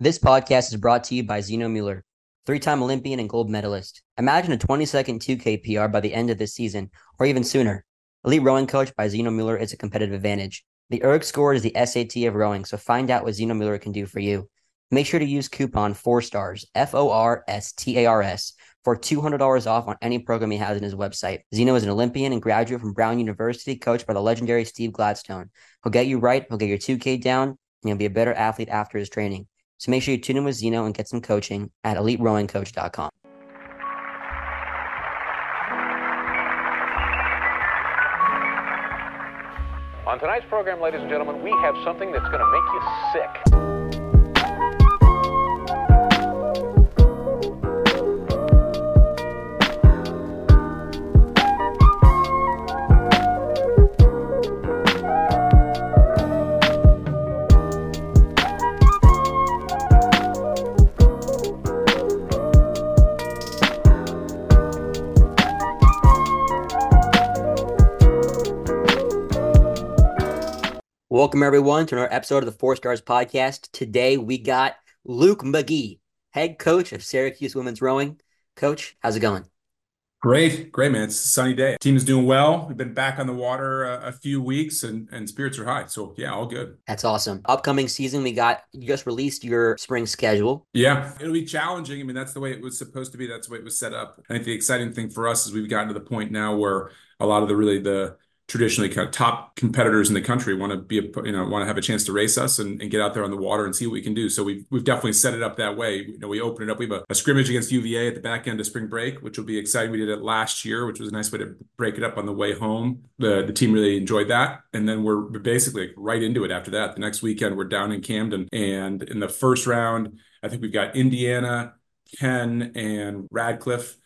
This podcast is brought to you by Xeno Müller, three time Olympian and gold medalist. Imagine a 20 second 2K PR by the end of this season, or even sooner. Elite Rowing Coach by Xeno Müller is a competitive advantage. The ERG score is the SAT of rowing, so find out what Xeno Müller can do for you. Make sure to use coupon 4stars, F O R S T A R S, for $200 off on any program he has in his website. Xeno is an Olympian and graduate from Brown University, coached by the legendary Steve Gladstone. He'll get you right, he'll get your 2K down, and you'll be a better athlete after his training. So make sure you tune in with Xeno and get some coaching at eliterowingcoach.com. On tonight's program, ladies and gentlemen, we have something that's going to make you sick. Welcome, everyone, to another episode of the For Stars Podcast. Today, we got Luke McGee, head coach of Syracuse Women's Rowing. Coach, how's it going? Great, great, man. It's a sunny day. Team is doing well. We've been back on the water a, a, few weeks, and and spirits are high. So yeah, all good. That's awesome. Upcoming season, we got you just released your spring schedule. Yeah, it'll be challenging. I mean, that's the way it was supposed to be. That's the way it was set up. I think the exciting thing for us is we've gotten to the point now where a lot of the really the traditionally kind of top competitors in the country want to be a, you know want to have a chance to race us and, and, get out there on the water and see what we can do. So we've, we've definitely set it up that way. You know we open it up. We have a, a, scrimmage against uva at the back end of spring break which will be exciting. We did it last year which was a nice way to break it up on the way home. The, the team really enjoyed that. And then we're basically right into it after that. The next weekend we're down in camden. And in the first round i think we've got indiana penn and radcliffe.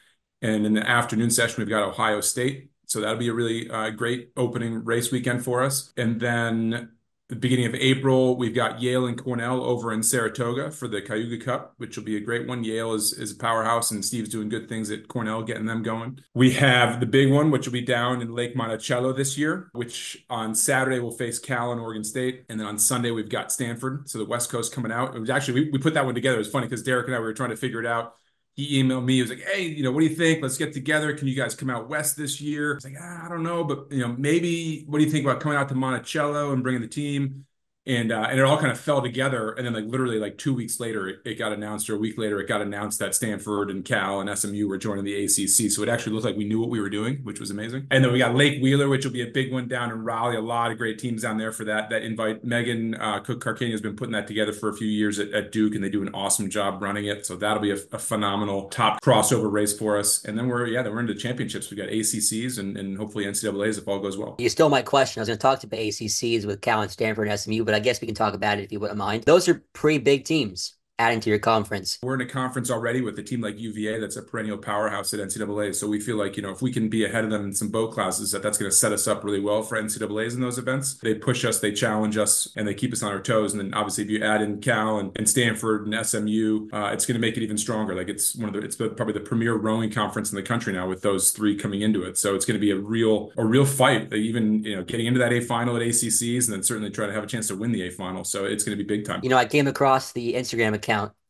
And in the afternoon session we've got ohio state so that'll be a really uh, great opening race weekend for us. And then the beginning of April, we've got Yale and Cornell over in Saratoga for the Cayuga Cup, which will be a great one. Yale is, is a powerhouse, and Steve's doing good things at Cornell, getting them going. We have the big one, which will be down in Lake Monticello this year, which on Saturday will face Cal and Oregon State. And then on Sunday, we've got Stanford. So the West Coast coming out. It was actually, we, we put that one together. It was funny because Derek and I we were trying to figure it out he emailed me. He was like, "Hey, you know, what do you think? Let's get together. Can you guys come out west this year?" I was like, ah, "I don't know, but you know, maybe. What do you think about coming out to Monticello and bringing the team?" And uh, and it all kind of fell together. And then like literally like two weeks later, it, it, got announced, or a week later, it got announced that Stanford and Cal and SMU were joining the ACC. So it actually looked like we knew what we were doing, which was amazing. And then we got Lake Wheeler, which will be a big one down in Raleigh. A lot of great teams down there for that. That invite Megan uh, Cooke Carcagno has been putting that together for a few years at, at, Duke, and they do an awesome job running it. So that'll be a, a, phenomenal top crossover race for us. And then we're yeah, then we're into championships. We got ACCs and, and hopefully NCAA's if all goes well. You stole my question. I was going to talk to the ACCs with Cal and Stanford and SMU, but I guess we can talk about it if you wouldn't mind. Those are pretty big teams adding to your conference. We're in a conference already with a team like UVA that's a perennial powerhouse at NCAA. So we feel like, you know, if we can be ahead of them in some boat classes, that that's going to set us up really well for NCAAs in those events. They push us, they challenge us, and they keep us on our toes. And then obviously, if you add in Cal and, and Stanford and SMU, uh, it's going to make it even stronger. Like it's one of the, it's probably the premier rowing conference in the country now with those three coming into it. So it's going to be a real, a real fight. Like even, you know, getting into that A final at ACCs and then certainly try to have a chance to win the A final. So it's going to be big time. You know, I came across the Instagram account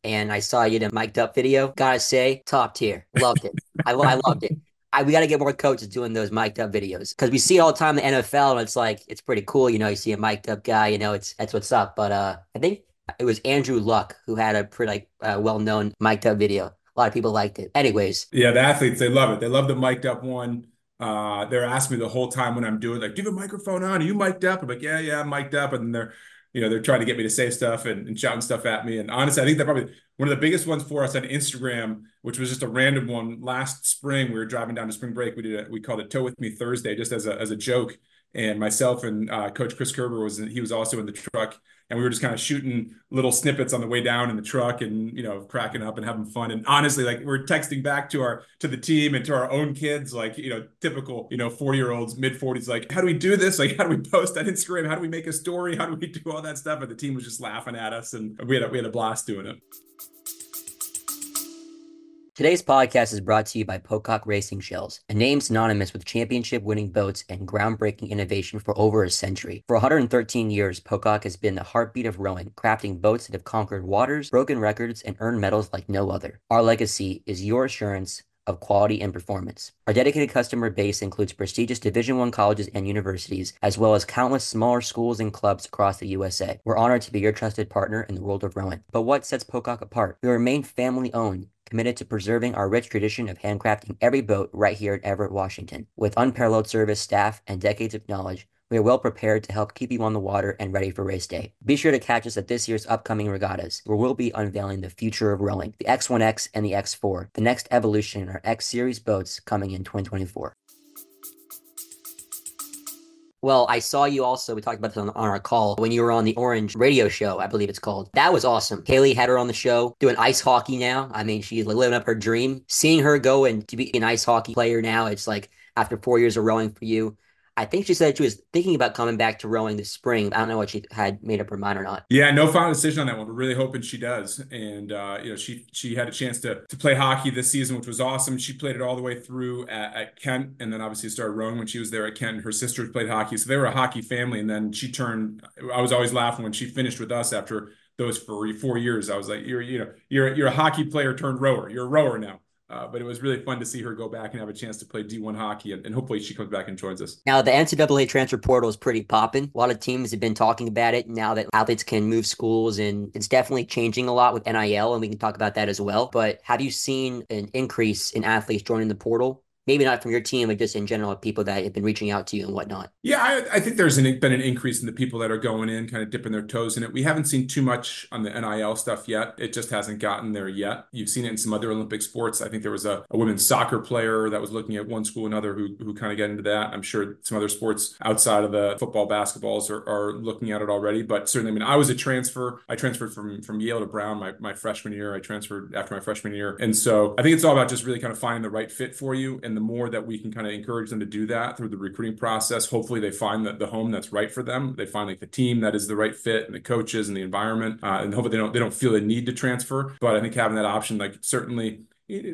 and I saw you in a mic'd up video. Gotta say, top tier. Loved it. I, I loved it. I, we got to get more coaches doing those mic'd up videos because we see it all the time the NFL and it's like it's pretty cool. You know, you see a mic'd up guy, you know, it's that's what's up. But uh, I think it was Andrew Luck who had a pretty like uh, well known mic'd up video. A lot of people liked it. Anyways, yeah, the athletes they love it. They love the mic'd up one. Uh, they're asking me the whole time when I'm doing like, do you have a microphone on? Are you mic'd up? I'm like, yeah, yeah, I'm mic'd up. And they're you know, they're trying to get me to say stuff and, and shouting stuff at me. And honestly, I think that probably one of the biggest ones for us on Instagram, which was just a random one last spring. We were driving down to spring break. We did a, we called it Tow with Me Thursday, just as a as a joke. And myself and uh, Coach Chris Kerber was he was also in the truck, and we were just kind of shooting little snippets on the way down in the truck and you know cracking up and having fun. And honestly like we're texting back to our to the team and to our own kids like you know typical you know 40 year olds mid 40s like how do we do this? Like how do we post on instagram? How do we make a story? How do we do all that stuff? And the team was just laughing at us and we had a, we had a blast doing it Today's podcast is brought to you by Pocock Racing Shells, a name synonymous with championship winning boats and groundbreaking innovation for over a century. For 113 years, Pocock has been the heartbeat of rowing, crafting boats that have conquered waters, broken records, and earned medals like no other. Our legacy is your assurance of quality and performance. Our dedicated customer base includes prestigious Division 1 colleges and universities, as well as countless smaller schools and clubs across the USA. We're honored to be your trusted partner in the world of rowing. But what sets Pocock apart? We remain family owned committed to preserving our rich tradition of handcrafting every boat right here at Everett, Washington. With unparalleled service, staff, and decades of knowledge, we are well prepared to help keep you on the water and ready for race day. Be sure to catch us at this year's upcoming regattas, where we'll be unveiling the future of rowing, the X1X and the X4, the next evolution in our X Series boats coming in 2024. Well, I saw you also. We talked about this on, on, our call when you were on the Orange radio show, I believe it's called. That was awesome. Kaylee had her on the show doing ice hockey now. I mean, she's like living up her dream. Seeing her go and to be an ice hockey player now, it's like after four years of rowing for you, I think she said she was thinking about coming back to rowing this spring. I don't know what she had made up her mind or not. Yeah, no final decision on that one. We're really hoping she does. And uh, you know, she she had a chance to to play hockey this season, which was awesome. She played it all the way through at, at Kent, and then obviously started rowing when she was there at Kent. Her sisters played hockey, so they were a hockey family. And then she turned. I was always laughing when she finished with us after those for four years. I was like, you're you know you're you're a hockey player turned rower. You're a rower now. Uh, but it was really fun to see her go back and have a chance to play D1 hockey, and, and, hopefully she comes back and joins us. Now, the NCAA transfer portal is pretty popping. A lot of teams have been talking about it now that athletes can move schools, and it's definitely changing a lot with NIL, and we can talk about that as well. But have you seen an increase in athletes joining the portal? Maybe not from your team, but just in general, people that have been reaching out to you and whatnot? Yeah, I, I think there's an, been an increase in the people that are going in, kind of dipping their toes in it. We haven't seen too much on the NIL stuff yet. It just hasn't gotten there yet. You've seen it in some other Olympic sports. I think there was a, a women's soccer player that was looking at one school, another who, who kind of get into that. I'm sure some other sports outside of the football, basketballs are, are looking at it already. But certainly, I mean, I was a transfer. I transferred from from Yale to Brown my, my freshman year. I transferred after my freshman year. And so I think it's all about just really kind of finding the right fit for you. And the more that we can kind of encourage them to do that through the recruiting process. Hopefully, they find that the home that's right for them. They find like the team that is the right fit, and the coaches and the environment, uh, and hopefully they don't they don't feel the need to transfer. But I think having that option, like certainly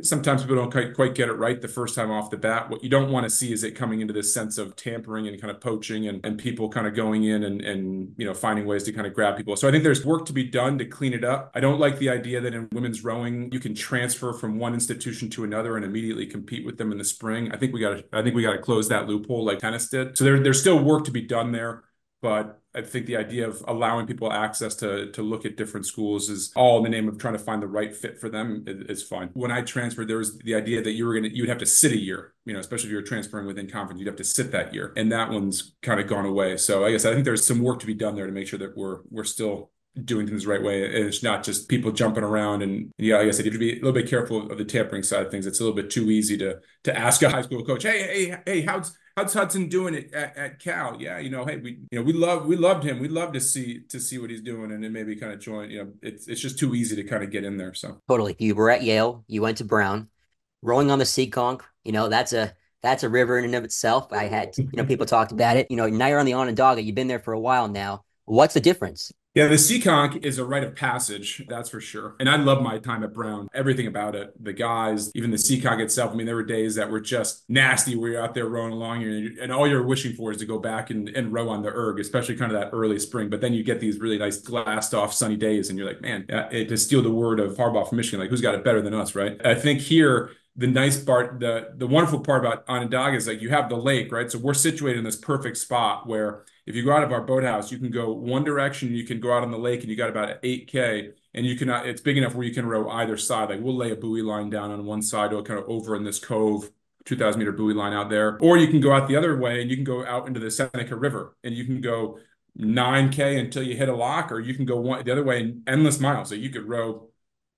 sometimes people don't quite, quite get it right the first time off the bat. What you don't want to see is it coming into this sense of tampering and kind of poaching and, and people kind of going in and, and, you know, finding ways to kind of grab people. So I think there's work to be done to clean it up. I don't like the idea that in women's rowing, you can transfer from one institution to another and immediately compete with them in the spring. I think we got to, I think we got to close that loophole like tennis did. So there, there's still work to be done there. But I think the idea of allowing people access to to look at different schools is all in the name of trying to find the right fit for them is fine. When I transferred, there was the idea that you were gonna you would have to sit a year, you know, especially if you're transferring within conference, you'd have to sit that year, and that one's kind of gone away. So I guess I think there's some work to be done there to make sure that we're we're still doing things the right way. And it's not just people jumping around. And yeah, like I said, you have to be a little bit careful of the tampering side of things. It's a little bit too easy to to ask a high school coach, hey, hey, hey, how's how's Hudson doing it at, at Cal? Yeah, you know, hey, we you know we love we loved him. We'd love to see to see what he's doing and then maybe kind of join. You know, it's it's just too easy to kind of get in there. So totally. You were at Yale. You went to Brown. Rolling on the Seekonk, you know, that's a that's a river in and of itself. I had, you know, people talked about it. You know, now you're on the Onondaga. You've been there for a while now. What's the difference? Yeah, the Seekonk is a rite of passage, that's for sure. And I love my time at Brown. Everything about it, the guys, even the Seekonk itself. I mean, there were days that were just nasty where you're out there rowing along and, and all you're wishing for is to go back and, and row on the erg, especially kind of that early spring. But then you get these really nice glassed off sunny days and you're like, man, to steal the word of Harbaugh from Michigan, like who's got it better than us, right? I think here, the nice part, the the wonderful part about Onondaga is like you have the lake, right? So we're situated in this perfect spot where if you go out of our boathouse, you can go one direction, you can go out on the lake, and you got about 8K, and you can uh, it's big enough where you can row either side. Like we'll lay a buoy line down on one side or kind of over in this cove, 2,000 meter buoy line out there, or you can go out the other way and you can go out into the Seneca River, and you can go 9K until you hit a lock, or you can go one the other way endless miles. So you could row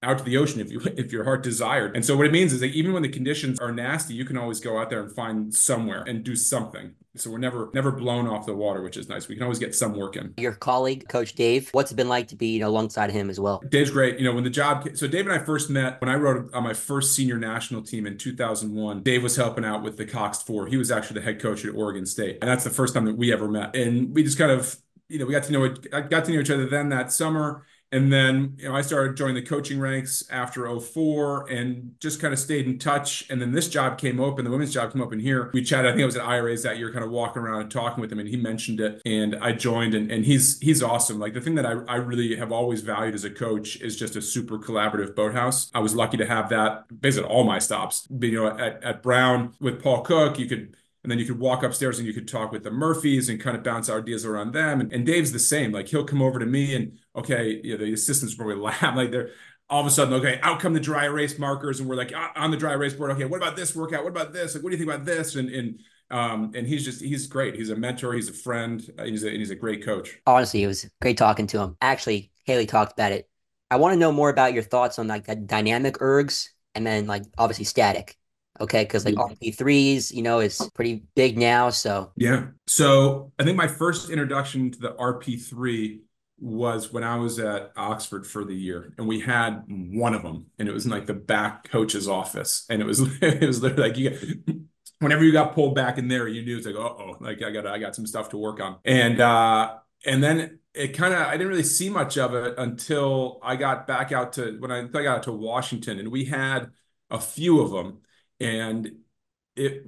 out to the ocean if you if your heart desired. And so what it means is that even when the conditions are nasty, you can always go out there and find somewhere and do something. So we're never never blown off the water, which is nice. We can always get some work in. Your colleague, Coach Dave, what's it been like to be you know, alongside him as well? Dave's great. You know, when the job so Dave and I first met when I rowed on my first senior national team in 2001. Dave was helping out with the Cox Four. He was actually the head coach at Oregon State, and that's the first time that we ever met. And we just kind of you know we got to know it, got to know each other then that summer And then, you know, I started joining the coaching ranks after 04 and just kind of stayed in touch. And then this job came open, the women's job came open here. We chatted, I think I was at IRAs that year, kind of walking around and talking with him, and he mentioned it. And I joined and, and he's he's awesome. Like the thing that I, I really have always valued as a coach is just a super collaborative boathouse. I was lucky to have that basically all my stops. You know, at, at Brown with Paul Cooke, you could and then you could walk upstairs and you could talk with the Murphys and kind of bounce ideas around them. And, and Dave's the same. Like he'll come over to me and okay, you know, the assistants probably laugh like they're all of a sudden, okay, out come the dry erase markers, and we're like on the dry erase board. Okay, what about this workout? What about this? Like, what do you think about this? And and um, and he's just he's great. He's a mentor. He's a friend. He's a he's a great coach. Honestly, it was great talking to him. Actually, Haley talked about it. I want to know more about your thoughts on like the dynamic ergs and then like obviously static. Okay, because like RP threes, you know, is pretty big now. So yeah. So I think my first introduction to the RP three was when I was at Oxford for the year, and we had one of them, and it was in like the back coach's office, and it was it was literally like you. Get whenever you got pulled back in there, you knew it's like, oh, like I got I got some stuff to work on, and uh, and then it kind of I didn't really see much of it until I got back out to when I, I got out to Washington, and we had a few of them, and it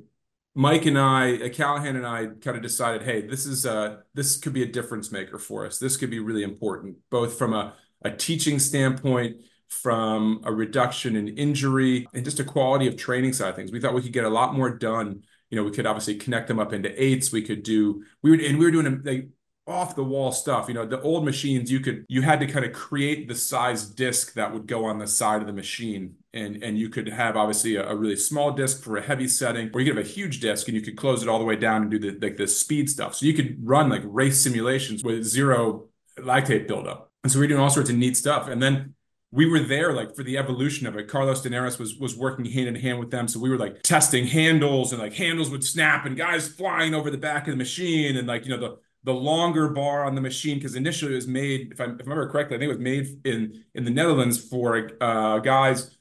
Mike and I, uh, Callahan and I, kind of decided, hey, this is uh this could be a difference maker for us. This could be really important, both from a, a teaching standpoint, from a reduction in injury, and just a quality of training side of things. We thought we could get a lot more done. You know, we could obviously connect them up into eights. We could do we would and we were doing like off the wall stuff. You know, the old machines, you could you had to kind of create the size disc that would go on the side of the machine. And and you could have obviously a, a, really small disk for a heavy setting or you could have a huge disk and you could close it all the way down and do the like the speed stuff. So you could run like race simulations with zero lactate buildup. And so we are doing all sorts of neat stuff. And then we were there like for the evolution of it. Carlos Dinares was was working hand in hand with them. So we were like testing handles and like handles would snap and guys flying over the back of the machine and like you know the the longer bar on the machine because initially it was made if I, if I remember correctly i think it was made in in the netherlands for a guys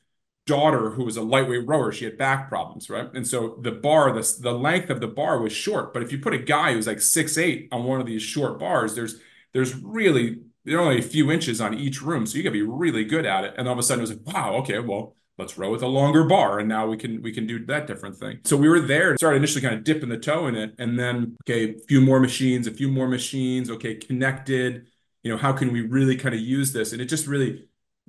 daughter who was a lightweight rower. She had back problems right? And so the bar the, the length of the bar was short. But if you put a guy who's like six eight on one of these short bars there's there's really there are only a few inches on each room. So you gotta be really good at it. And all of a sudden it was like wow okay well let's row with a longer bar and now we can we can do that different thing so we were there and started initially kind of dipping the toe in it and then okay a few more machines a few more machines okay connected you know how can we really kind of use this and it just really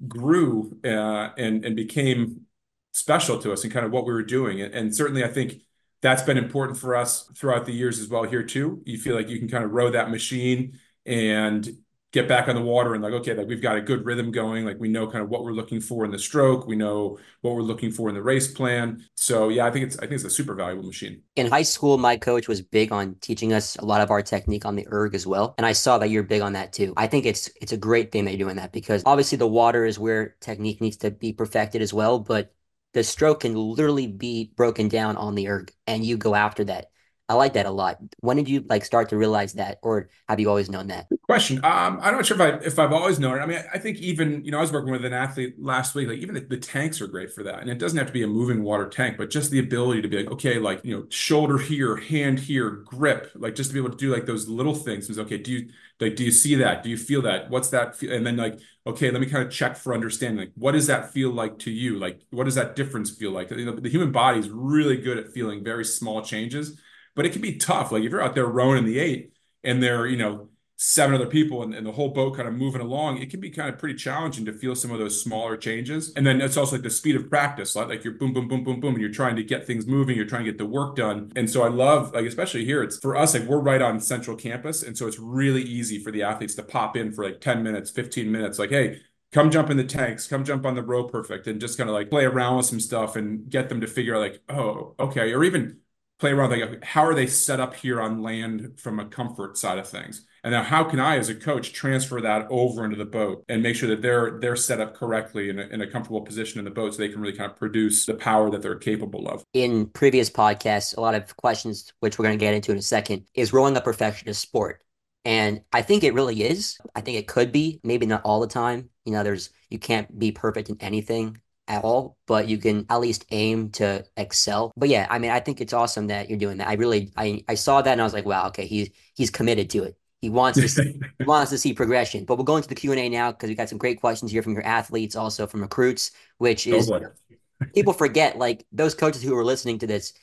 grew uh, and and became special to us and kind of what we were doing. And, and, certainly, I think that's been important for us throughout the years as well. Here too, you feel like you can kind of row that machine and get back on the water and like okay like we've got a good rhythm going. Like we know kind of what we're looking for in the stroke. We know what we're looking for in the race plan. So yeah i think it's i think it's a super valuable machine. In high school my coach was big on teaching us a lot of our technique on the erg as well. And i saw that you're big on that too. I think it's it's a great thing that you're doing that because obviously the water is where technique needs to be perfected as well but the stroke can literally be broken down on the erg and you go after that I like that a lot. When did you like start to realize that, or have you always known that? Question. Um, I'm not sure if I if I've always known it. I mean, I think even you know I was working with an athlete last week. Like even the, the, tanks are great for that, and it doesn't have to be a moving water tank, but just the ability to be like, okay, like you know, shoulder here, hand here, grip, like just to be able to do like those little things. Is okay. Do you like do you see that? Do you feel that? What's that? Feel? And then like okay, let me kind of check for understanding. Like, what does that feel like to you? Like, what does that difference feel like? You know, the human body is really good at feeling very small changes but it can be tough. Like if you're out there rowing in the eight and there are, you know, seven other people and, and, the whole boat kind of moving along, it can be kind of pretty challenging to feel some of those smaller changes. And then it's also like the speed of practice, like, like you're boom, boom, boom, boom, boom, and you're trying to get things moving, you're trying to get the work done. And so I love, like, especially here, it's for us, like we're right on central campus. And so it's really easy for the athletes to pop in for like 10 minutes, 15 minutes, like, hey, come jump in the tanks, come jump on the row perfect, and just kind of like play around with some stuff and get them to figure out like, oh, okay, or even play around like how are they set up here on land from a comfort side of things and now how can i as a coach transfer that over into the boat and make sure that they're they're set up correctly in a, in a comfortable position in the boat so they can really kind of produce the power that they're capable of in previous podcasts a lot of questions which we're going to get into in a second is rowing a perfectionist sport and I think it really is. I think it could be, maybe not all the time. You know, there's you can't be perfect in anything at all, but you can at least aim to excel. But yeah, I mean, I think it's awesome that you're doing that. I really, I, I saw that and I was like, wow, okay, he's he's committed to it. He wants to see, he wants to see progression. But we'll go into the Q and A now because we got some great questions here from your athletes, also from recruits, which oh, is Oh, people forget like those coaches who are listening to this.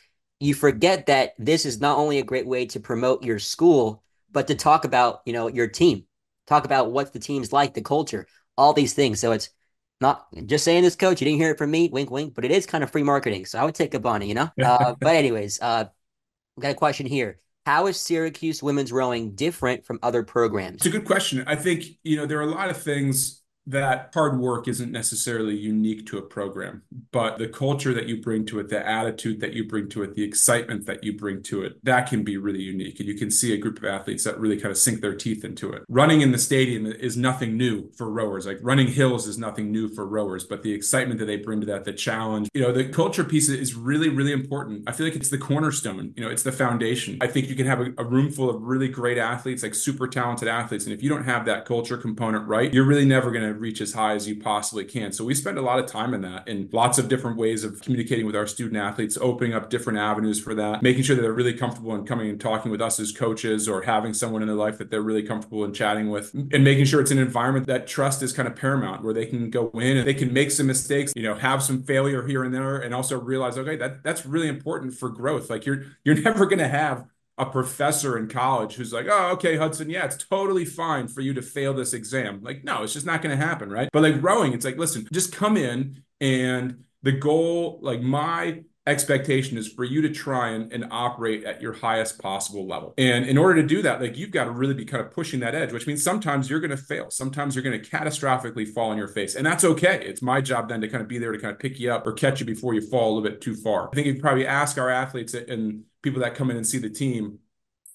You forget that this is not only a great way to promote your school, but to talk about you know your team, talk about what the team's like, the culture, all these things. So it's not just saying this, coach. You didn't hear it from me, wink, wink. But it is kind of free marketing, so I would take on you know. Uh, but anyways, uh, got a question here. How is Syracuse women's rowing different from other programs? It's a good question. I think, you know, there are a lot of things that hard work isn't necessarily unique to a program, but the culture that you bring to it, the attitude that you bring to it, the excitement that you bring to it, that can be really unique. And you can see a group of athletes that really kind of sink their teeth into it. Running in the stadium is nothing new for rowers. Like running hills is nothing new for rowers, but the excitement that they bring to that, the challenge, you know, the culture piece is really, really important. I feel like it's the cornerstone, you know, it's the foundation. I think you can have a, a room full of really great athletes, like super talented athletes. And if you don't have that culture component right, you're really never going to reach as high as you possibly can. So we spend a lot of time in that and lots of different ways of communicating with our student athletes, opening up different avenues for that, making sure that they're really comfortable in coming and talking with us as coaches or having someone in their life that they're really comfortable in chatting with and making sure it's an environment that trust is kind of paramount where they can go in and they can make some mistakes, you know, have some failure here and there and also realize, okay, that that's really important for growth. Like you're you're never going to have a professor in college who's like, oh, okay, Hudson, yeah, it's totally fine for you to fail this exam. Like, no, it's just not going to happen, right? But like rowing, it's like, listen, just come in and the goal, like my expectation is for you to try and, and operate at your highest possible level. And in order to do that, like you've got to really be kind of pushing that edge, which means sometimes you're going to fail. Sometimes you're going to catastrophically fall on your face. And that's okay. It's my job then to kind of be there to kind of pick you up or catch you before you fall a little bit too far. I think you probably ask our athletes and people that come in and see the team,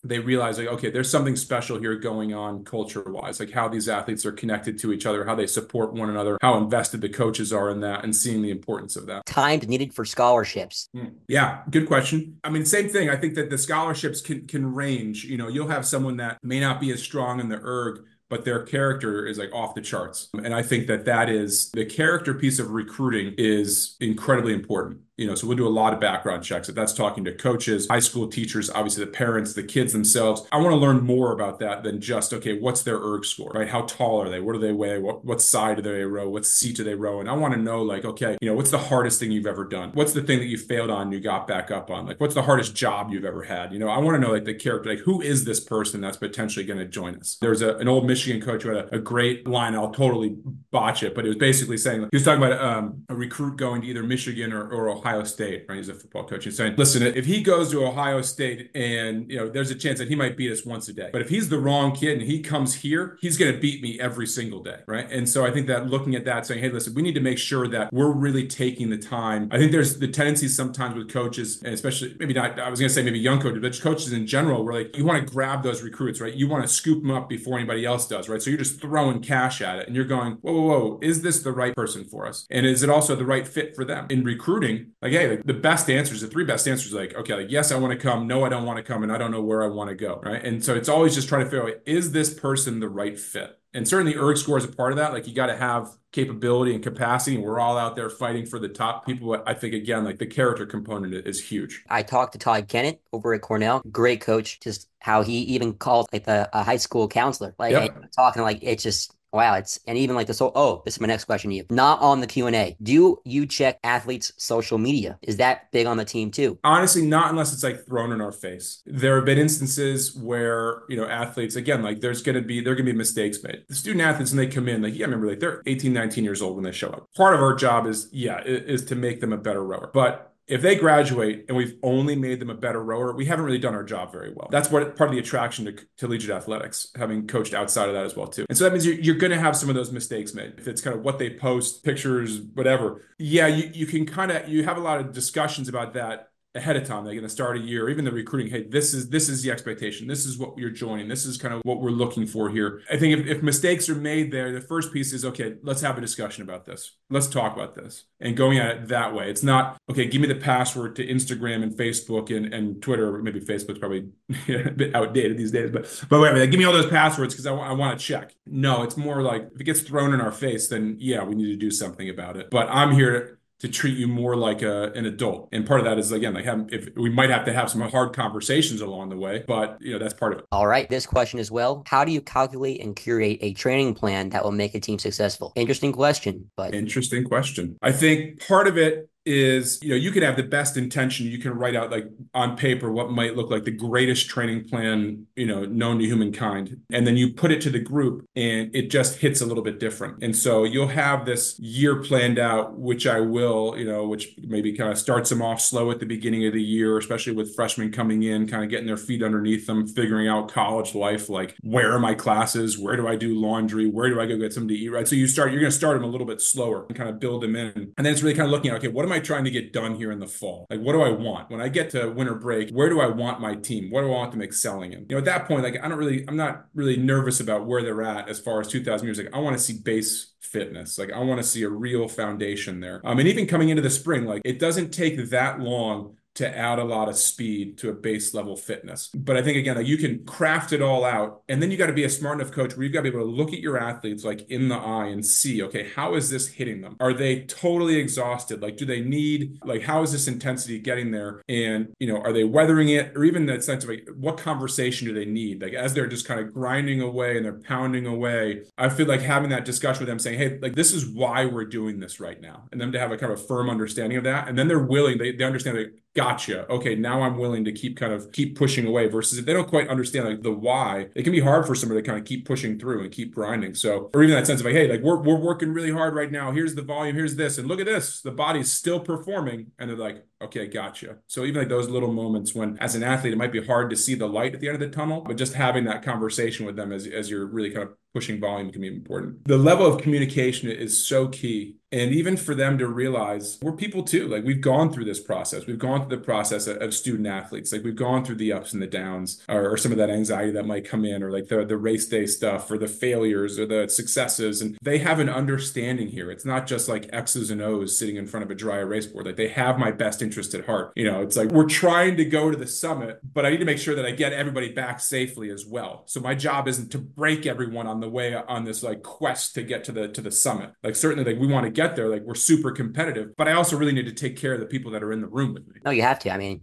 they realize like okay there's something special here going on culture wise like how these athletes are connected to each other how they support one another how invested the coaches are in that and seeing the importance of that. Time needed for scholarships. Hmm. Yeah good question. I mean same thing. I think that the scholarships can can range. You know you'll have someone that may not be as strong in the erg but their character is like off the charts. And I think that that is the character piece of recruiting is incredibly important. You know, so we'll do a lot of background checks. If that's talking to coaches, high school teachers, obviously the parents, the kids themselves. I want to learn more about that than just, okay, what's their ERG score, right? How tall are they? What do they weigh? What, what side do they row? What seat do they row? And I want to know, like, okay, you know, what's the hardest thing you've ever done? What's the thing that you failed on, you got back up on? Like, what's the hardest job you've ever had? You know, I want to know, like, the character, like, who is this person that's potentially going to join us? There's a, an old Michigan coach who had a, a great line. I'll totally botch it, but it was basically saying, he was talking about um, a recruit going to either Michigan or, or Ohio State, right? He's a football coach. He's saying, listen, if he goes to Ohio State and, you know, there's a chance that he might beat us once a day. But if he's the wrong kid and he comes here, he's going to beat me every single day, right? And so I think that looking at that, saying, hey, listen, we need to make sure that we're really taking the time. I think there's the tendency sometimes with coaches, and especially maybe not, I was going to say maybe young coaches, but coaches in general, where like you want to grab those recruits, right? You want to scoop them up before anybody else does, right? So you're just throwing cash at it and you're going, whoa, whoa, whoa, is this the right person for us? And is it also the right fit for them? In recruiting, like, hey, like the best answers, the three best answers, like, okay, like, yes, I want to come. No, I don't want to come. And I don't know where I want to go, right? And so it's always just trying to figure out, is this person the right fit? And certainly ERG score is a part of that. Like you got to have capability and capacity. And we're all out there fighting for the top people. But I think again, like the character component is huge. I talked to Todd Kennett over at Cornell. Great coach. Just how he even called like the a high school counselor. Like Yep. talking like it's just wow. It's and even like this whole oh, this is my next question to you. Not on the Q and A. Do you check athletes' social media? Is that big on the team too? Honestly, not unless it's like thrown in our face. There have been instances where, you know, athletes, again, like there's to be, there to be mistakes made. The student athletes, when they come in, like, yeah, remember, like they're 18, 19 years old when they show up. Part of our job is, yeah, is to make them a better rower. But if they graduate and we've only made them a better rower, we haven't really done our job very well. That's what part of the attraction to collegiate athletics, having coached outside of that as well too. And so that means you're, you're going to have some of those mistakes made. If it's kind of what they post, pictures, whatever. Yeah, you, you can kind of you have a lot of discussions about that ahead of time, like in the start of year, even the recruiting. Hey, this is this is the expectation. This is what you're joining. This is kind of what we're looking for here. I think if, if mistakes are made there, the first piece is okay. Let's have a discussion about this. Let's talk about this and going at it that way. It's not okay. Give me the password to Instagram and Facebook and, and Twitter. Maybe Facebook's probably a bit outdated these days, but but wait, wait give me all those passwords because I, wa- I want to check. No, it's more like if it gets thrown in our face, then yeah, we need to do something about it. But I'm here to treat you more like a, an adult. And part of that is again, like have, if we might have to have some hard conversations along the way, but you know, that's part of it. All right. This question as well. How do you calculate and curate a training plan that will make a team successful? Interesting question, but interesting question. I think part of it is you know you can have the best intention you can write out like on paper what might look like the greatest training plan you know known to humankind and then you put it to the group and it just hits a little bit different. And so you'll have this year planned out which i will you know which maybe kind of starts them off slow at the beginning of the year especially with freshmen coming in kind of getting their feet underneath them figuring out college life like where are my classes? Where do i do laundry? Where do i go get something to eat right? So you start you're going to start them a little bit slower and kind of build them in. And then it's really kind of looking at okay what am i I trying to get done here in the fall? Like, what do I want when I get to winter break? Where do I want my team? What do I want them excelling in? You know, at that point, like, I don't really, I'm not really nervous about where they're at as far as 2000 years. Like, I want to see base fitness. Like, I want to see a real foundation there. Um, and even coming into the spring, like, it doesn't take that long to add a lot of speed to a base level fitness. But I think again, like you can craft it all out, and then you got to be a smart enough coach where you've got to be able to look at your athletes like in the eye and see, okay, how is this hitting them? Are they totally exhausted? Like, do they need like how is this intensity getting there? And you know, are they weathering it, or even the sense of like what conversation do they need? Like as they're just kind of grinding away and they're pounding away, I feel like having that discussion with them, saying, hey, like this is why we're doing this right now, and them to have a kind of firm understanding of that, and then they're willing, they, they understand that gotcha. Okay now i'm willing to keep kind of keep pushing away versus if they don't quite understand like the why it can be hard for somebody to kind of keep pushing through and keep grinding. So or even that sense of like hey like we're, we're working really hard right now. Here's the volume. Here's this. And look at this. The body's still performing. And they're like okay gotcha. So even like those little moments when as an athlete it might be hard to see the light at the end of the tunnel but just having that conversation with them as, as you're really kind of pushing volume can be important. The level of communication is so key. And even for them to realize we're people too. Like we've gone through this process. We've gone through the process of, student athletes. Like we've gone through the ups and the downs or, or, some of that anxiety that might come in or like the, the race day stuff or the failures or the successes. And they have an understanding here. It's not just like x's and o's sitting in front of a dry erase board. Like they have my best interest at heart. You know it's like we're trying to go to the summit but i need to make sure that i get everybody back safely as well. So my job isn't to break everyone on the way on this like quest to get to the to the summit like certainly like we want to get get there. Like we're super competitive, but I also really need to take care of the people that are in the room with me. No, you have to. I mean,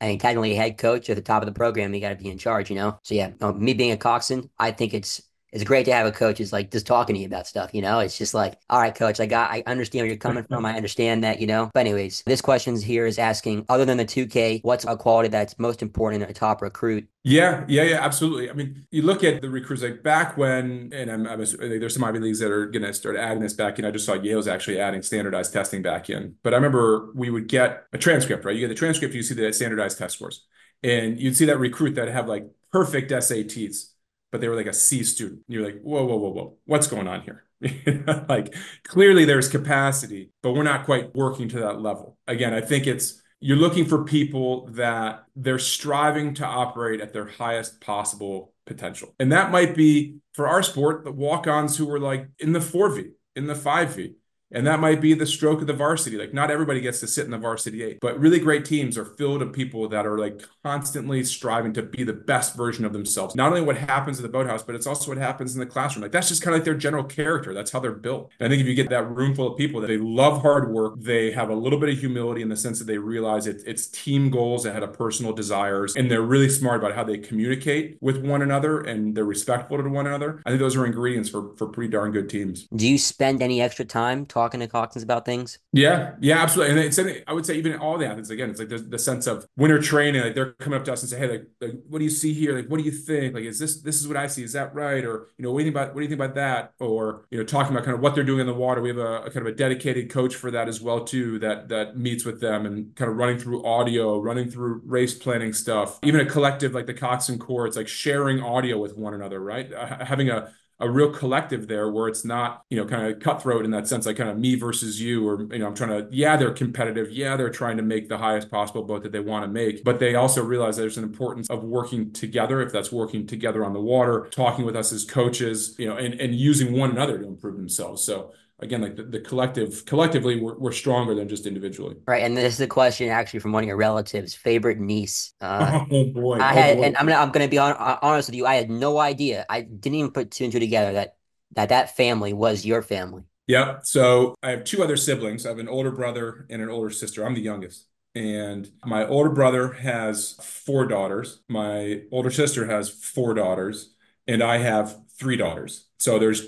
I mean, technically, head coach at the top of the program, you got to be in charge, you know. So yeah, me being a coxswain, I think it's it's great to have a coach who's like just talking to you about stuff, you know? It's just like, all right, coach, I got, I understand where you're coming mm-hmm. from. I understand that, you know? But anyways, this question here is asking, other than the 2K, what's a quality that's most important in a top recruit? Yeah, yeah, yeah, absolutely. I mean, you look at the recruits like back when, and I'm, I'm there's some Ivy leagues that are going to start adding this back in. I just saw Yale's actually adding standardized testing back in. But I remember we would get a transcript, right? You get the transcript, you see the standardized test scores, and you'd see that recruit that have like perfect SATs but they were like a C student. You're like, whoa, whoa, whoa, whoa, what's going on here? like clearly there's capacity, but we're not quite working to that level. Again, I think it's you're looking for people that they're striving to operate at their highest possible potential. And that might be for our sport, the walk-ons who were like in the 4V, in the 5V and that might be the stroke of the varsity. Like not everybody gets to sit in the varsity eight, but really great teams are filled of people that are like constantly striving to be the best version of themselves. Not only what happens in the boathouse, but it's also what happens in the classroom. Like that's just kind of like their general character. That's how they're built. And I think if you get that room full of people that they love hard work, they have a little bit of humility in the sense that they realize it, it's team goals ahead of personal desires, and they're really smart about how they communicate with one another and they're respectful to one another. I think those are ingredients for for pretty darn good teams. Do you spend any extra time talking talking to Coxswains about things? Yeah, yeah, absolutely. And it's I would say even all the athletes again, it's like the, the sense of winter training. Like they're coming up to us and say, "Hey, like, like, what do you see here? Like, what do you think? Like, is this this is what I see? Is that right? Or you know, what do you think about what do you think about that? Or you know, talking about kind of what they're doing in the water. We have a, a kind of a dedicated coach for that as well too. That that meets with them and kind of running through audio, running through race planning stuff. Even a collective like the Coxswain Corps, it's like sharing audio with one another, right? Having a a real collective there where it's not you know kind of cutthroat in that sense like kind of me versus you or you know i'm trying to yeah they're competitive. Yeah they're trying to make the highest possible boat that they want to make but they also realize there's an importance of working together if that's working together on the water talking with us as coaches you know and, and using one another to improve themselves. So again like the, the collective collectively we're, we're stronger than just individually right and this is a question actually from one of your relatives favorite niece uh, oh boy i oh had boy. and i'm gonna i'm gonna be on, honest with you i had no idea i didn't even put two and two together that that that family was your family Yep. So I have two other siblings. I have an older brother and an older sister. I'm the youngest. And my older brother has four daughters. My older sister has four daughters, and I have three daughters. So there's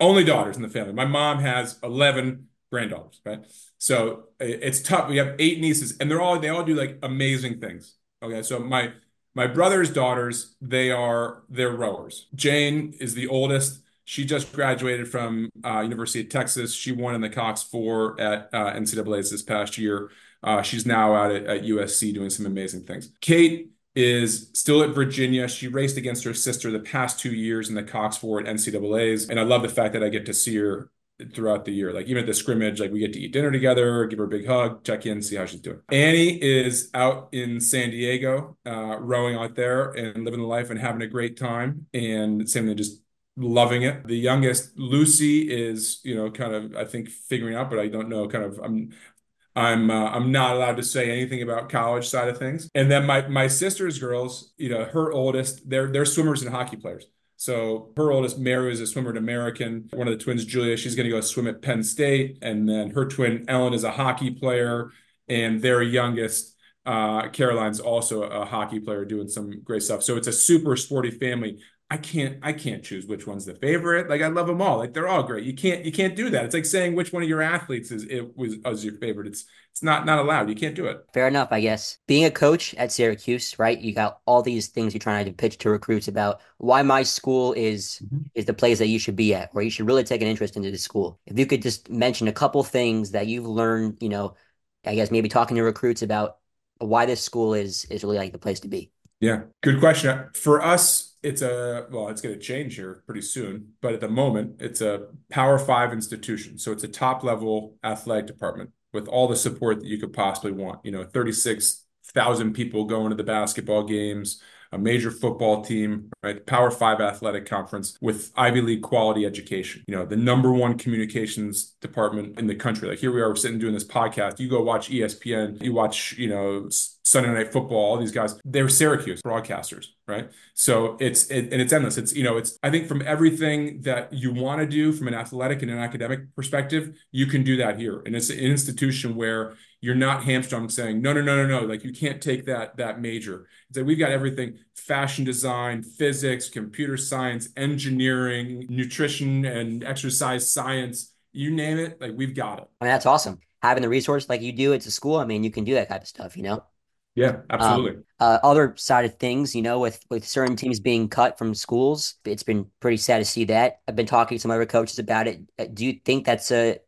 only daughters in the family. My mom has 11 granddaughters, right? So it's tough. We have eight nieces, and they're all they all do like amazing things. Okay, so my my brother's daughters, they are they're rowers. Jane is the oldest. She just graduated from uh, University of Texas. She won in the Cox Four at uh, NCAA's this past year. Uh, she's now out at, at USC doing some amazing things. Kate is still at Virginia. She raced against her sister the past two years in the Cox Four at NCAA's, and I love the fact that I get to see her throughout the year. Like even at the scrimmage, like we get to eat dinner together, give her a big hug, check in, see how she's doing. Annie is out in San Diego, uh, rowing out there and living the life and having a great time. And same thing, just loving it. The youngest, Lucy, is you know kind of I think figuring out, but I don't know. Kind of I'm I'm uh, I'm not allowed to say anything about college side of things. And then my my sister's girls, you know, her oldest, they're they're swimmers and hockey players. So her oldest, Mary, is a swimmer at American. One of the twins, Julia, she's going to go swim at Penn State. And then her twin, Ellen, is a hockey player. And their youngest, uh, Caroline's also a hockey player doing some great stuff. So it's a super sporty family. I can't I can't choose which one's the favorite. Like I love them all. Like they're all great. You can't you can't do that. It's like saying which one of your athletes is it was, was your favorite. It's it's not not allowed. You can't do it. Fair enough, I guess. Being a coach at Syracuse, right? You got all these things you're trying to pitch to recruits about why my school is mm-hmm. is the place that you should be at, or you should really take an interest into the school. If you could just mention a couple things that you've learned, you know, I guess maybe talking to recruits about why this school is is really like the place to be. Yeah, good question. For us, it's a well, it's going to change here pretty soon, but at the moment, it's a Power Five institution. So it's a top level athletic department with all the support that you could possibly want. You know, 36,000 people going to the basketball games, a major football team, right? Power Five athletic conference with Ivy League quality education. You know, the number one communications department in the country. Like here we are, we're sitting doing this podcast. You go watch ESPN, you watch, you know, Sunday Night Football, all these guys, they're Syracuse broadcasters, right? So it's it, and it's endless. It's you know, it's I think from everything that you want to do from an athletic and an academic perspective, you can do that here, and it's an institution where you're not hamstrung saying no, no, no, no, no, like you can't take that that major. So we've got everything: fashion design, physics, computer science, engineering, nutrition, and exercise science. You name it, like we've got it. I mean, that's awesome having the resource like you do at the school. I mean, you can do that type of stuff, you know. Yeah, absolutely. Um, uh, other side of things, you know, with with certain teams being cut from schools, it's been pretty sad to see that. I've been talking to some other coaches about it. Uh, do you think that's a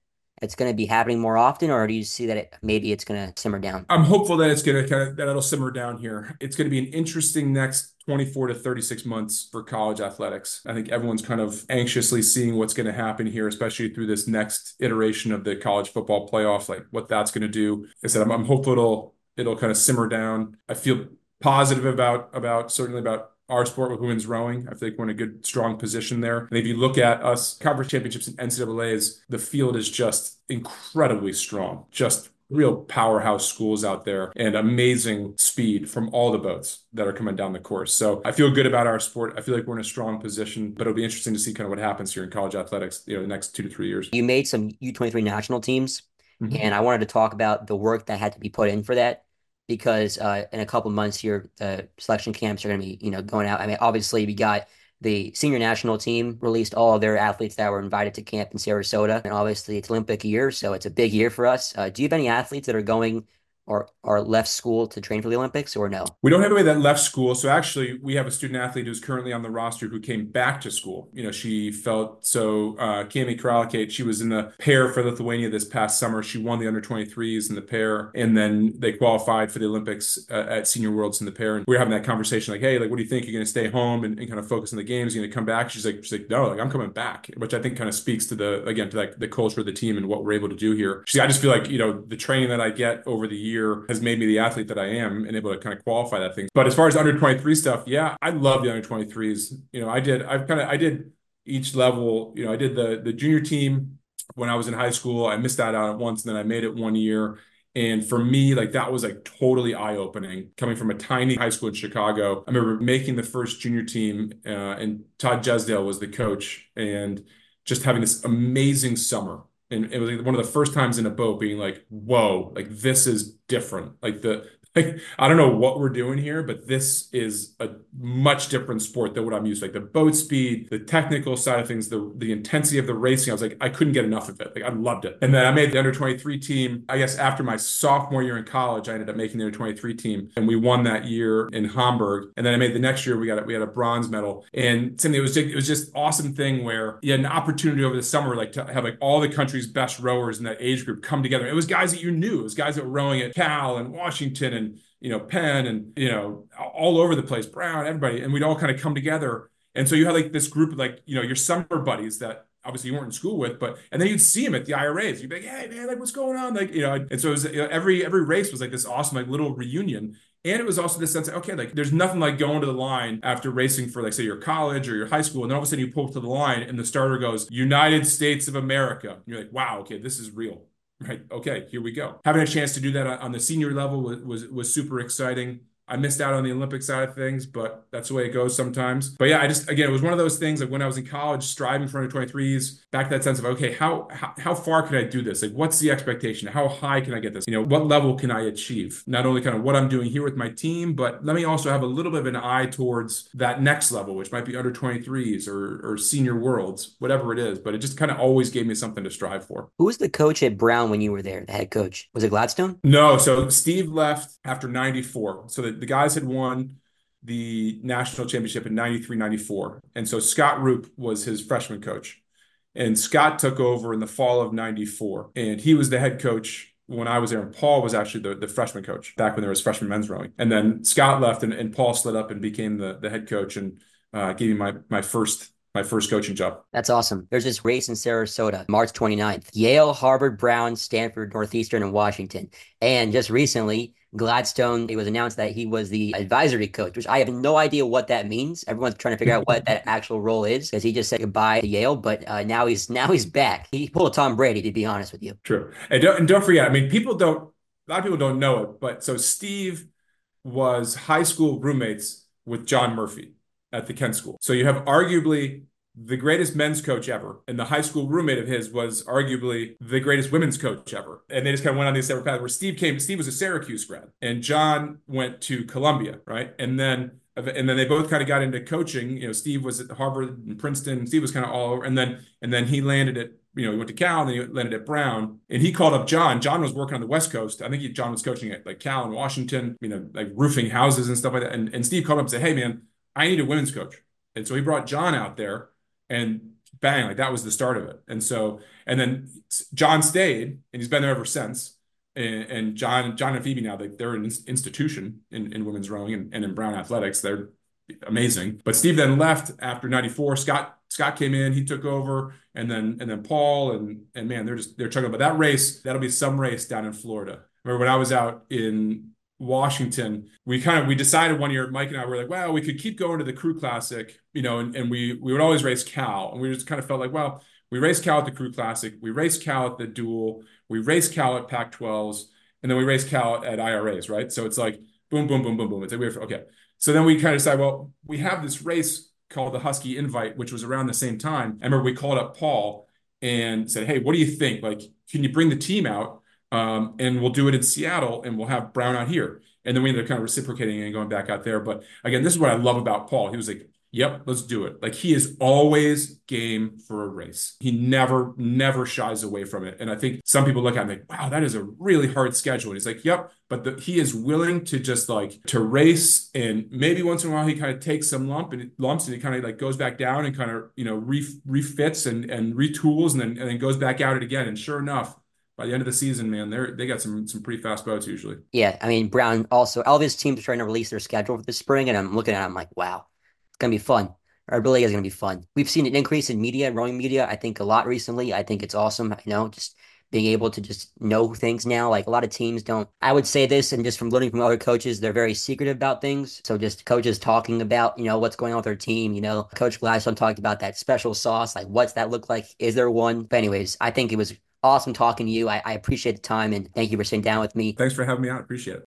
it's going to be happening more often, or do you see that it, maybe it's going to simmer down? I'm hopeful that it's going to kind of that it'll simmer down here. It's going to be an interesting next 24 to 36 months for college athletics. I think everyone's kind of anxiously seeing what's going to happen here, especially through this next iteration of the college football playoffs, like what that's going to do. I said I'm, I'm hopeful it'll it'll kind of simmer down. I feel positive about about certainly about our sport with women's rowing. I think we're in a good, strong position there. And if you look at us conference championships and NCAA's, the field is just incredibly strong. Just real powerhouse schools out there and amazing speed from all the boats that are coming down the course. So I feel good about our sport. I feel like we're in a strong position, but it'll be interesting to see kind of what happens here in college athletics, you know, the next two to three years. You made some U23 national teams Mm-hmm. And I wanted to talk about the work that had to be put in for that because uh, in a couple months here, the selection camps are going to be, you know, going out. I mean, obviously we got the senior national team released all of their athletes that were invited to camp in Sarasota. And obviously it's Olympic year, so it's a big year for us. Uh, do you have any athletes that are going or or left school to train for the Olympics or no? We don't have anybody that left school. So actually, we have a student athlete who's currently on the roster who came back to school. You know, she felt so. Uh, Cami Kralikaite, she was in the pair for Lithuania this past summer. She won the under 23s in the pair, and then they qualified for the Olympics uh, at Senior Worlds in the pair. And we were having that conversation, like, hey, like, what do you think? You're going to stay home and, and, kind of focus on the games? You're going to come back? She's like, she's like, no, like I'm coming back, which I think kind of speaks to the again to like the culture of the team and what we're able to do here. She's, I just feel like you know the training that I get over the year has made me the athlete that I am and able to kind of qualify that thing. But as far as under 23 stuff, yeah, I love the under 23s. You know, I did, I've kind of, I did each level, you know, I did the, the junior team when I was in high school. I missed that out once and then I made it one year. And for me, like that was like totally eye opening coming from a tiny high school in Chicago. I remember making the first junior team, uh, and Todd Jesdale was the coach. And just having this amazing summer. And it was like one of the first times in a boat being like, whoa, like this is different. Like the like I don't know what we're doing here, but this is a much different sport than what I'm used to. Like the boat speed, the technical side of things, the the intensity of the racing. I was like, I couldn't get enough of it. Like I loved it. And then I made the under 23 team. I guess after my sophomore year in college, I ended up making the under 23 team, and we won that year in Hamburg. And then I made the next year. We got we had a bronze medal. And something it was just, it was just awesome thing where you had an opportunity over the summer like to have like all the country's best rowers in that age group come together. It was guys that you knew. It was guys that were rowing at Cal and Washington and and you know Penn and you know all over the place, Brown, everybody, and we'd all kind of come together. And so you had like this group of like you know your summer buddies that obviously you weren't in school with, but and then you'd see them at the IRAs. You'd be like, hey man, like what's going on? Like you know, and so it was you know, every every race was like this awesome like little reunion. And it was also the sense that, okay, like there's nothing like going to the line after racing for like say your college or your high school, and then all of a sudden you pull up to the line and the starter goes, United States of America. And you're like, wow, okay, this is real right. Okay here we go. Having a chance to do that on the senior level was was, was super exciting I missed out on the Olympic side of things, but that's the way it goes sometimes. But yeah, I just again, it was one of those things like when I was in college, striving for under 23s, back to that sense of okay, how, how how far can I do this? Like, what's the expectation? How high can I get this? You know, what level can I achieve? Not only kind of what I'm doing here with my team, but let me also have a little bit of an eye towards that next level, which might be under 23s or or senior worlds, whatever it is. But it just kind of always gave me something to strive for. Who was the coach at Brown when you were there? The head coach was it Gladstone? No, so Steve left after 94. So the, the guys had won the national championship in 93 94 and so scott roop was his freshman coach and scott took over in the fall of 94 and he was the head coach when i was there and paul was actually the, the freshman coach back when there was freshman men's rowing and then scott left and, and paul slid up and became the, the head coach and uh, gave me my, my first my first coaching job. That's awesome. There's this race in Sarasota, March 29th. Yale, Harvard, Brown, Stanford, Northeastern, and Washington. And just recently, Gladstone, it was announced that he was the advisory coach, which I have no idea what that means. Everyone's trying to figure out what that actual role is because he just said goodbye to Yale, but uh, now he's now he's back. He pulled Tom Brady, to be honest with you. True, and don't and don't forget. I mean, people don't. A lot of people don't know it, but so Steve was high school roommates with John Murphy at the Kent School. So you have arguably the greatest men's coach ever. And the high school roommate of his was arguably the greatest women's coach ever. And they just kind of went on these separate paths where Steve came, Steve was a Syracuse grad and John went to Columbia, right? And then and then they both kind of got into coaching. You know, Steve was at Harvard and Princeton. Steve was kind of all over. And then and then he landed at you know he went to Cal and then he landed at Brown. And he called up John. John was working on the West Coast. I think he, John was coaching at like Cal and Washington. You know, like roofing houses and stuff like that. And and Steve called up and said, "Hey man, I need a women's coach." And so he brought John out there and bang, like that was the start of it. And so, and then John stayed, and he's been there ever since. And, and John, John and Phoebe now, they, they're an institution in, in women's rowing and, and in Brown athletics. They're amazing. But Steve then left after '94. Scott Scott came in, he took over, and then and then Paul and and man, they're just they're chugging. But that race, that'll be some race down in Florida. remember when I was out in Washington, we kind of we decided one year, Mike and I were like, well, we could keep going to the Crew Classic, you know, and, and we we would always race Cal, and we just kind of felt like, well, we race Cal at the Crew Classic, we race Cal at the Dual, we race Cal at Pac-12s, and then we race Cal at IRAs, right? So it's like boom, boom, boom, boom, boom. It's like we're okay. So then we kind of decided, well, we have this race called the Husky Invite, which was around the same time. I remember we called up Paul and said, hey, what do you think? Like, can you bring the team out? Um, and we'll do it in Seattle and we'll have Brown out here. And then we ended up kind of reciprocating and going back out there. But again, this is what I love about Paul. He was like, Yep, let's do it. Like he is always game for a race. He never, never shies away from it. And I think some people look at him like, wow, that is a really hard schedule. And he's like, yep, but the, he is willing to just like to race. And maybe once in a while he kind of takes some lump and lumps and he kind of like goes back down and kind of, you know, refits and, and retools and then, and then goes back out it again. And sure enough, by the end of the season, man, they're they got some some pretty fast boats usually. Yeah, I mean Brown also all his teams are trying to release their schedule for the spring, and I'm looking at it, I'm like, wow, it's gonna be fun. It really is gonna be fun. We've seen an increase in media, rowing media, I think a lot recently. I think it's awesome. You know, just being able to just know things now. Like a lot of teams don't. I would say this, and just from learning from other coaches, they're very secretive about things. So just coaches talking about, you know, what's going on with their team. You know, Coach Gladstone talked about that special sauce. Like, what's that look like? Is there one? But anyways, I think it was awesome talking to you. I, I appreciate the time and thank you for sitting down with me. Thanks for having me on. Appreciate it.